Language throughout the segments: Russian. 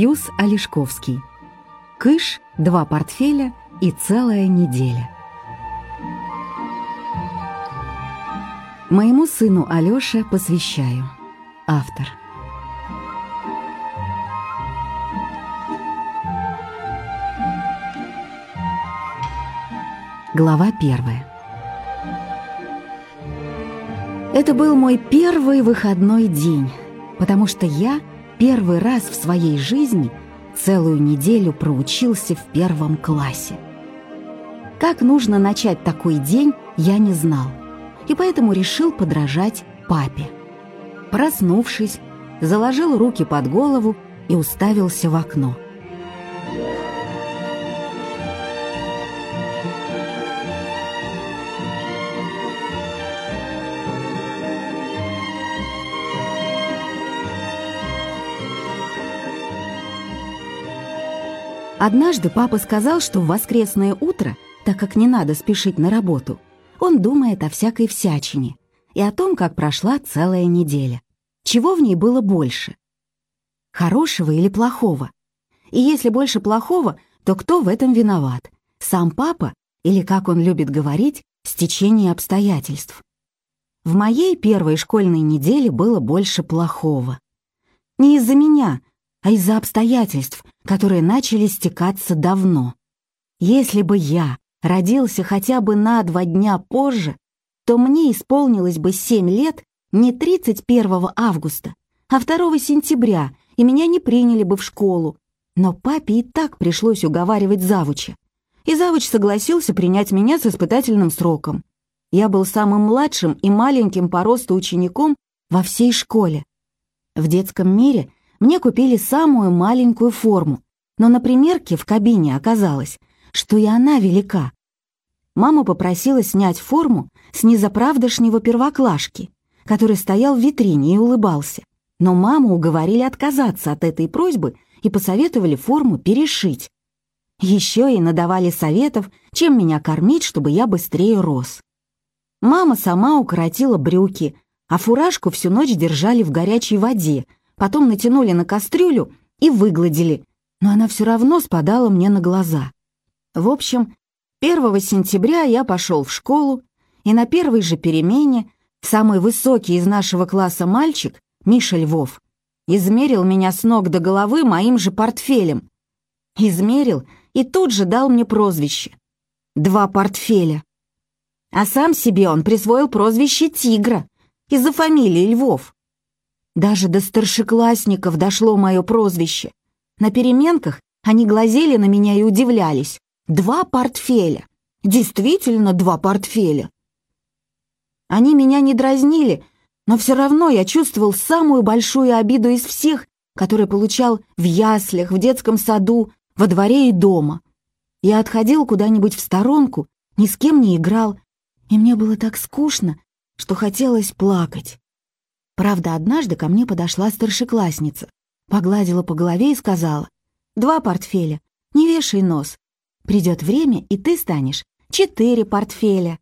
Юс Олешковский. Кыш, два портфеля и целая неделя. Моему сыну Алёше посвящаю. Автор. Глава первая. Это был мой первый выходной день, потому что я первый раз в своей жизни целую неделю проучился в первом классе. Как нужно начать такой день, я не знал, и поэтому решил подражать папе. Проснувшись, заложил руки под голову и уставился в окно. Однажды папа сказал, что в воскресное утро, так как не надо спешить на работу, он думает о всякой всячине и о том, как прошла целая неделя. Чего в ней было больше? Хорошего или плохого? И если больше плохого, то кто в этом виноват? Сам папа или, как он любит говорить, стечение обстоятельств? В моей первой школьной неделе было больше плохого. Не из-за меня, а из-за обстоятельств, которые начали стекаться давно. Если бы я родился хотя бы на два дня позже, то мне исполнилось бы семь лет не 31 августа, а 2 сентября, и меня не приняли бы в школу. Но папе и так пришлось уговаривать завуча. И завуч согласился принять меня с испытательным сроком. Я был самым младшим и маленьким по росту учеником во всей школе. В детском мире мне купили самую маленькую форму, но на примерке в кабине оказалось, что и она велика. Мама попросила снять форму с незаправдошнего первоклашки, который стоял в витрине и улыбался. Но маму уговорили отказаться от этой просьбы и посоветовали форму перешить. Еще и надавали советов, чем меня кормить, чтобы я быстрее рос. Мама сама укоротила брюки, а фуражку всю ночь держали в горячей воде, потом натянули на кастрюлю и выгладили, но она все равно спадала мне на глаза. В общем, 1 сентября я пошел в школу, и на первой же перемене самый высокий из нашего класса мальчик, Миша Львов, измерил меня с ног до головы моим же портфелем. Измерил и тут же дал мне прозвище. Два портфеля. А сам себе он присвоил прозвище «Тигра» из-за фамилии Львов. Даже до старшеклассников дошло мое прозвище. На переменках они глазели на меня и удивлялись. Два портфеля. Действительно два портфеля. Они меня не дразнили, но все равно я чувствовал самую большую обиду из всех, которые получал в яслях, в детском саду, во дворе и дома. Я отходил куда-нибудь в сторонку, ни с кем не играл, и мне было так скучно, что хотелось плакать. Правда, однажды ко мне подошла старшеклассница, погладила по голове и сказала, «Два портфеля, не вешай нос. Придет время, и ты станешь четыре портфеля.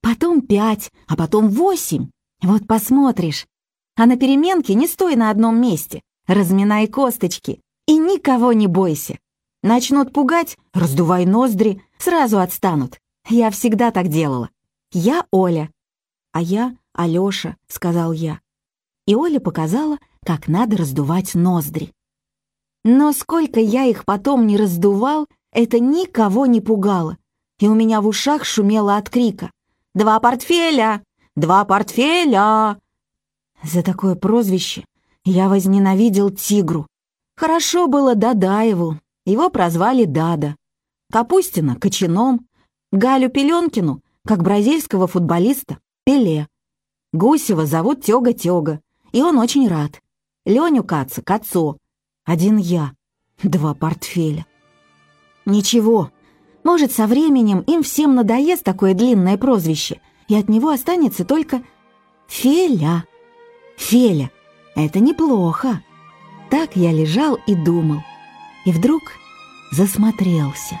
Потом пять, а потом восемь. Вот посмотришь. А на переменке не стой на одном месте, разминай косточки и никого не бойся. Начнут пугать, раздувай ноздри, сразу отстанут. Я всегда так делала. Я Оля. А я Алёша», — сказал я. И Оля показала, как надо раздувать ноздри. Но сколько я их потом не раздувал, это никого не пугало, и у меня в ушах шумело от крика. «Два портфеля! Два портфеля!» За такое прозвище я возненавидел тигру. Хорошо было Дадаеву, его прозвали Дада. Капустина — Кочаном, Галю Пеленкину, как бразильского футболиста, Пеле. Гусева зовут Тёга-Тёга, и он очень рад. Леню Каца — Кацо. Один я. Два портфеля. Ничего, может, со временем им всем надоест такое длинное прозвище, и от него останется только Феля. Феля — это неплохо. Так я лежал и думал. И вдруг засмотрелся.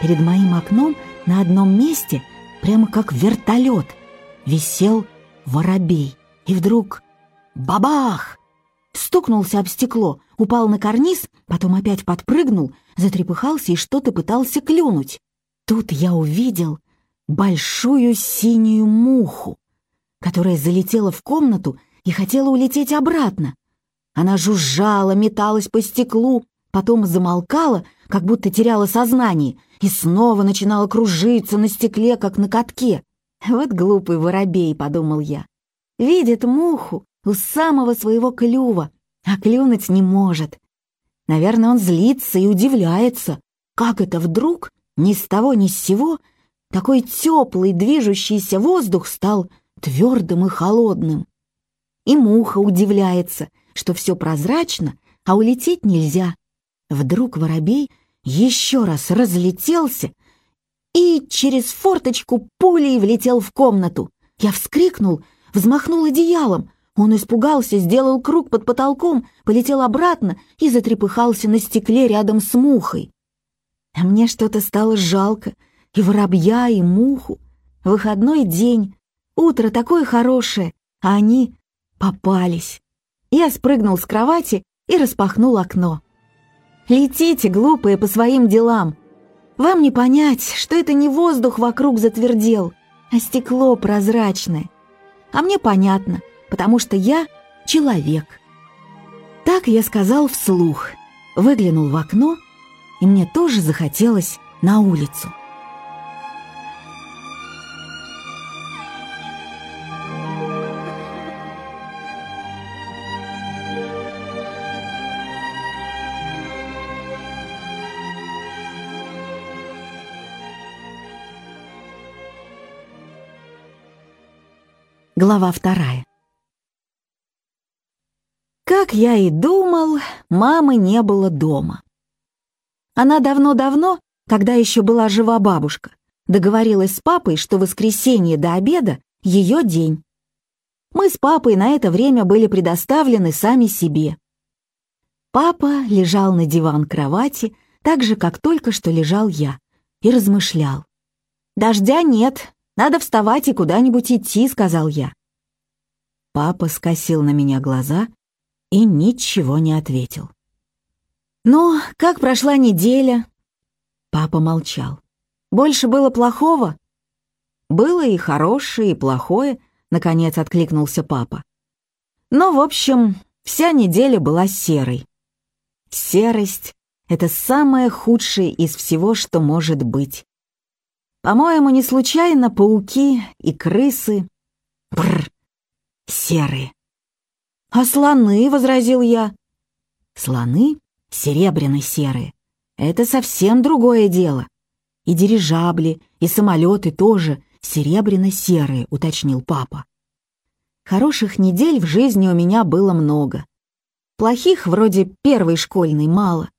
Перед моим окном на одном месте, прямо как вертолет, висел воробей. И вдруг бабах! Стукнулся об стекло, упал на карниз, потом опять подпрыгнул, затрепыхался и что-то пытался клюнуть. Тут я увидел большую синюю муху, которая залетела в комнату и хотела улететь обратно. Она жужжала, металась по стеклу, потом замолкала, как будто теряла сознание, и снова начинала кружиться на стекле, как на катке. «Вот глупый воробей», — подумал я. «Видит муху у самого своего клюва, а клюнуть не может. Наверное, он злится и удивляется, как это вдруг, ни с того ни с сего, такой теплый движущийся воздух стал твердым и холодным. И муха удивляется, что все прозрачно, а улететь нельзя. Вдруг воробей еще раз разлетелся и через форточку пулей влетел в комнату. Я вскрикнул, взмахнул одеялом. Он испугался, сделал круг под потолком, полетел обратно и затрепыхался на стекле рядом с мухой. А мне что-то стало жалко, и воробья, и муху. Выходной день, утро такое хорошее, а они попались. Я спрыгнул с кровати и распахнул окно. Летите, глупые, по своим делам. Вам не понять, что это не воздух вокруг затвердел, а стекло прозрачное. А мне понятно, потому что я человек. Так я сказал вслух, выглянул в окно, и мне тоже захотелось на улицу. Глава вторая. Как я и думал, мамы не было дома. Она давно-давно, когда еще была жива бабушка, договорилась с папой, что воскресенье до обеда — ее день. Мы с папой на это время были предоставлены сами себе. Папа лежал на диван кровати, так же, как только что лежал я, и размышлял. «Дождя нет, надо вставать и куда-нибудь идти», — сказал я. Папа скосил на меня глаза и ничего не ответил. «Ну, как прошла неделя?» Папа молчал. «Больше было плохого?» «Было и хорошее, и плохое», — наконец откликнулся папа. «Но, в общем, вся неделя была серой. Серость — это самое худшее из всего, что может быть. По-моему, не случайно пауки и крысы... Бррр, серые. «А слоны?» — возразил я. «Слоны серебряно-серые. Это совсем другое дело. И дирижабли, и самолеты тоже серебряно-серые», — уточнил папа. Хороших недель в жизни у меня было много. Плохих, вроде первой школьной, мало.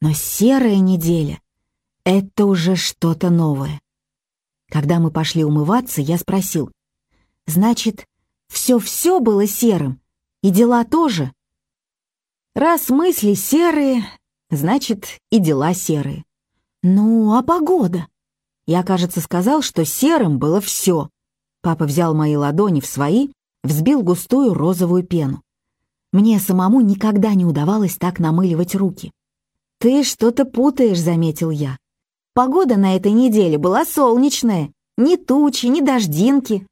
Но серая неделя — это уже что-то новое. Когда мы пошли умываться, я спросил, «Значит, все-все было серым, и дела тоже?» «Раз мысли серые, значит, и дела серые». «Ну, а погода?» Я, кажется, сказал, что серым было все. Папа взял мои ладони в свои, взбил густую розовую пену. Мне самому никогда не удавалось так намыливать руки. «Ты что-то путаешь», — заметил я. Погода на этой неделе была солнечная. Ни тучи, ни дождинки.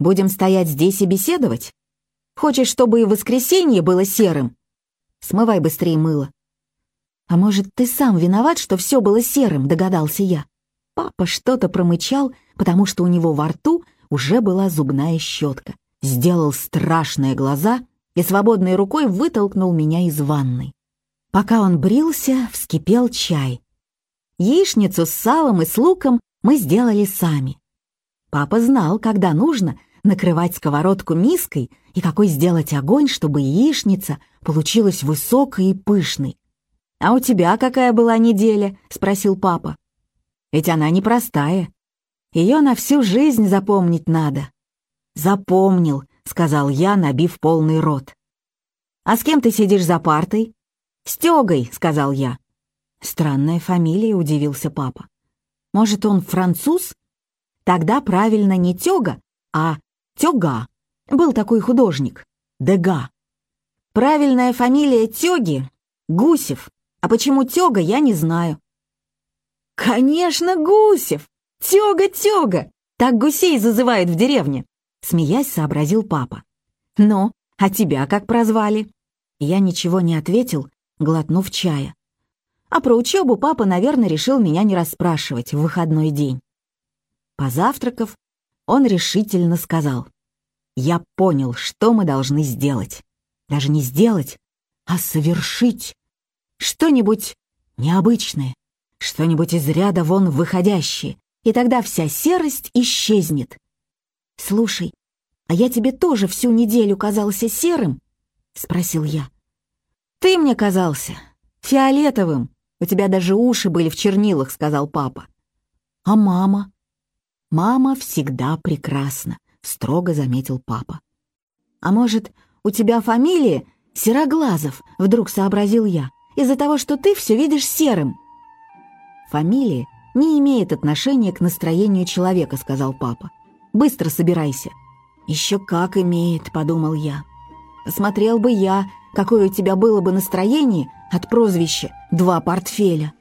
Будем стоять здесь и беседовать? Хочешь, чтобы и воскресенье было серым? Смывай быстрее мыло. А может, ты сам виноват, что все было серым, догадался я. Папа что-то промычал, потому что у него во рту уже была зубная щетка. Сделал страшные глаза и свободной рукой вытолкнул меня из ванной. Пока он брился, вскипел чай. Яичницу с салом и с луком мы сделали сами. Папа знал, когда нужно накрывать сковородку миской и какой сделать огонь, чтобы яичница получилась высокой и пышной. «А у тебя какая была неделя?» — спросил папа. «Ведь она непростая. Ее на всю жизнь запомнить надо». «Запомнил», — сказал я, набив полный рот. «А с кем ты сидишь за партой?» «С Тёгой», — сказал я. «Странная фамилия», — удивился папа. Может, он француз? Тогда правильно не Тёга, а Тёга. Был такой художник. Дега. Правильная фамилия Тёги — Гусев. А почему Тёга, я не знаю. «Конечно, Гусев! Тёга-тёга! Так гусей зазывают в деревне!» Смеясь, сообразил папа. «Ну, а тебя как прозвали?» Я ничего не ответил, глотнув чая. А про учебу папа, наверное, решил меня не расспрашивать в выходной день. Позавтракав, он решительно сказал. «Я понял, что мы должны сделать. Даже не сделать, а совершить. Что-нибудь необычное, что-нибудь из ряда вон выходящее, и тогда вся серость исчезнет. «Слушай, а я тебе тоже всю неделю казался серым?» — спросил я. «Ты мне казался фиолетовым. У тебя даже уши были в чернилах», — сказал папа. «А мама?» «Мама всегда прекрасна», — строго заметил папа. «А может, у тебя фамилия Сероглазов?» — вдруг сообразил я. «Из-за того, что ты все видишь серым». «Фамилия не имеет отношения к настроению человека», — сказал папа. «Быстро собирайся». «Еще как имеет», — подумал я. «Посмотрел бы я, какое у тебя было бы настроение от прозвища «два портфеля».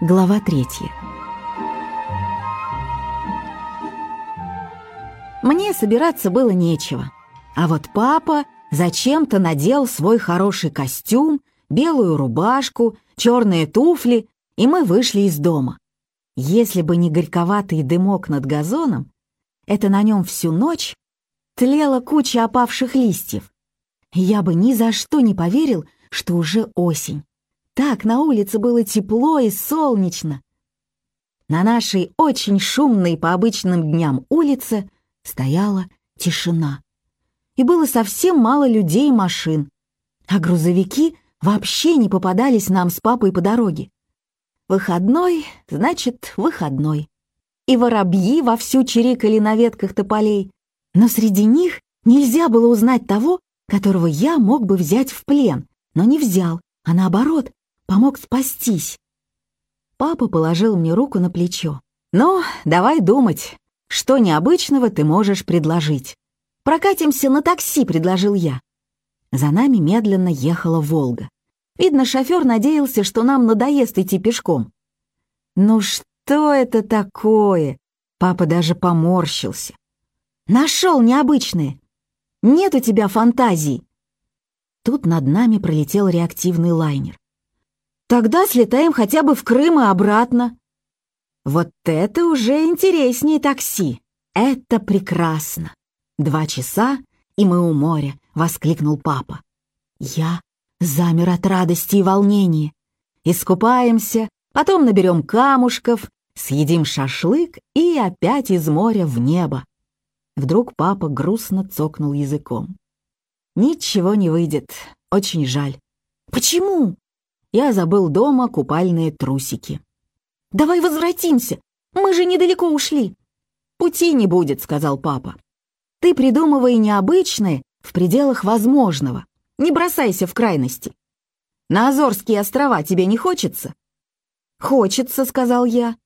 Глава третья. Мне собираться было нечего. А вот папа зачем-то надел свой хороший костюм, белую рубашку, черные туфли, и мы вышли из дома. Если бы не горьковатый дымок над газоном, это на нем всю ночь тлела куча опавших листьев. Я бы ни за что не поверил, что уже осень. Так на улице было тепло и солнечно. На нашей очень шумной по обычным дням улице стояла тишина. И было совсем мало людей и машин, а грузовики вообще не попадались нам с папой по дороге. Выходной, значит, выходной. И воробьи вовсю чирикали на ветках тополей, но среди них нельзя было узнать того, которого я мог бы взять в плен, но не взял, а наоборот, помог спастись. Папа положил мне руку на плечо. «Ну, давай думать, что необычного ты можешь предложить?» «Прокатимся на такси», — предложил я. За нами медленно ехала «Волга». Видно, шофер надеялся, что нам надоест идти пешком. «Ну что это такое?» Папа даже поморщился. «Нашел необычное. Нет у тебя фантазии». Тут над нами пролетел реактивный лайнер. Тогда слетаем хотя бы в Крым и обратно. Вот это уже интереснее такси. Это прекрасно. Два часа, и мы у моря, воскликнул папа. Я замер от радости и волнения. Искупаемся, потом наберем камушков, съедим шашлык и опять из моря в небо. Вдруг папа грустно цокнул языком. Ничего не выйдет, очень жаль. Почему? я забыл дома купальные трусики. «Давай возвратимся, мы же недалеко ушли». «Пути не будет», — сказал папа. «Ты придумывай необычное в пределах возможного. Не бросайся в крайности. На Азорские острова тебе не хочется?» «Хочется», — сказал я.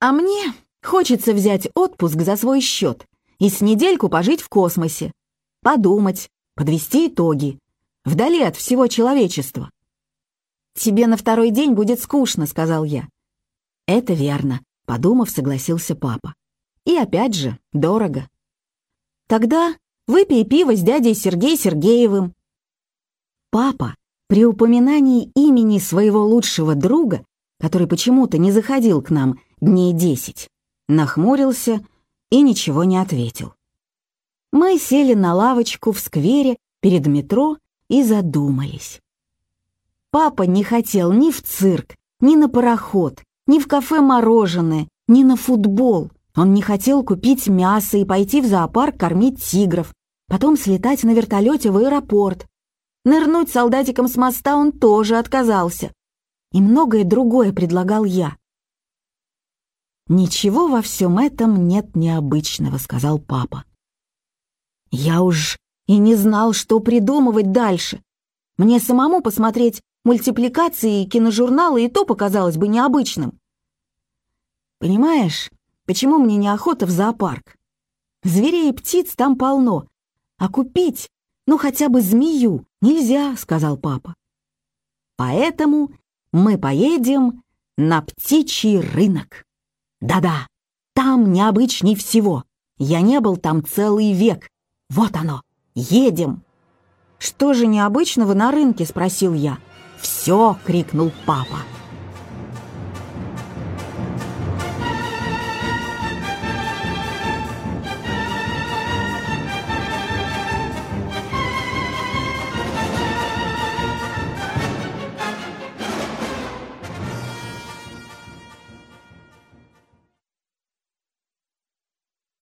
«А мне хочется взять отпуск за свой счет и с недельку пожить в космосе, подумать, подвести итоги, вдали от всего человечества. «Тебе на второй день будет скучно», — сказал я. «Это верно», — подумав, согласился папа. «И опять же, дорого». «Тогда выпей пиво с дядей Сергеем Сергеевым». Папа, при упоминании имени своего лучшего друга, который почему-то не заходил к нам дней десять, нахмурился и ничего не ответил. Мы сели на лавочку в сквере перед метро и задумались. Папа не хотел ни в цирк, ни на пароход, ни в кафе мороженое, ни на футбол. Он не хотел купить мясо и пойти в зоопарк кормить тигров, потом слетать на вертолете в аэропорт. Нырнуть солдатиком с моста он тоже отказался. И многое другое предлагал я. «Ничего во всем этом нет необычного», — сказал папа. Я уж и не знал, что придумывать дальше. Мне самому посмотреть мультипликации и киножурналы и то показалось бы необычным. Понимаешь, почему мне неохота в зоопарк? Зверей и птиц там полно, а купить, ну хотя бы змею, нельзя, сказал папа. Поэтому мы поедем на птичий рынок. Да-да, там необычней всего. Я не был там целый век. Вот оно, едем. «Что же необычного на рынке?» — спросил я. «Все!» — крикнул папа.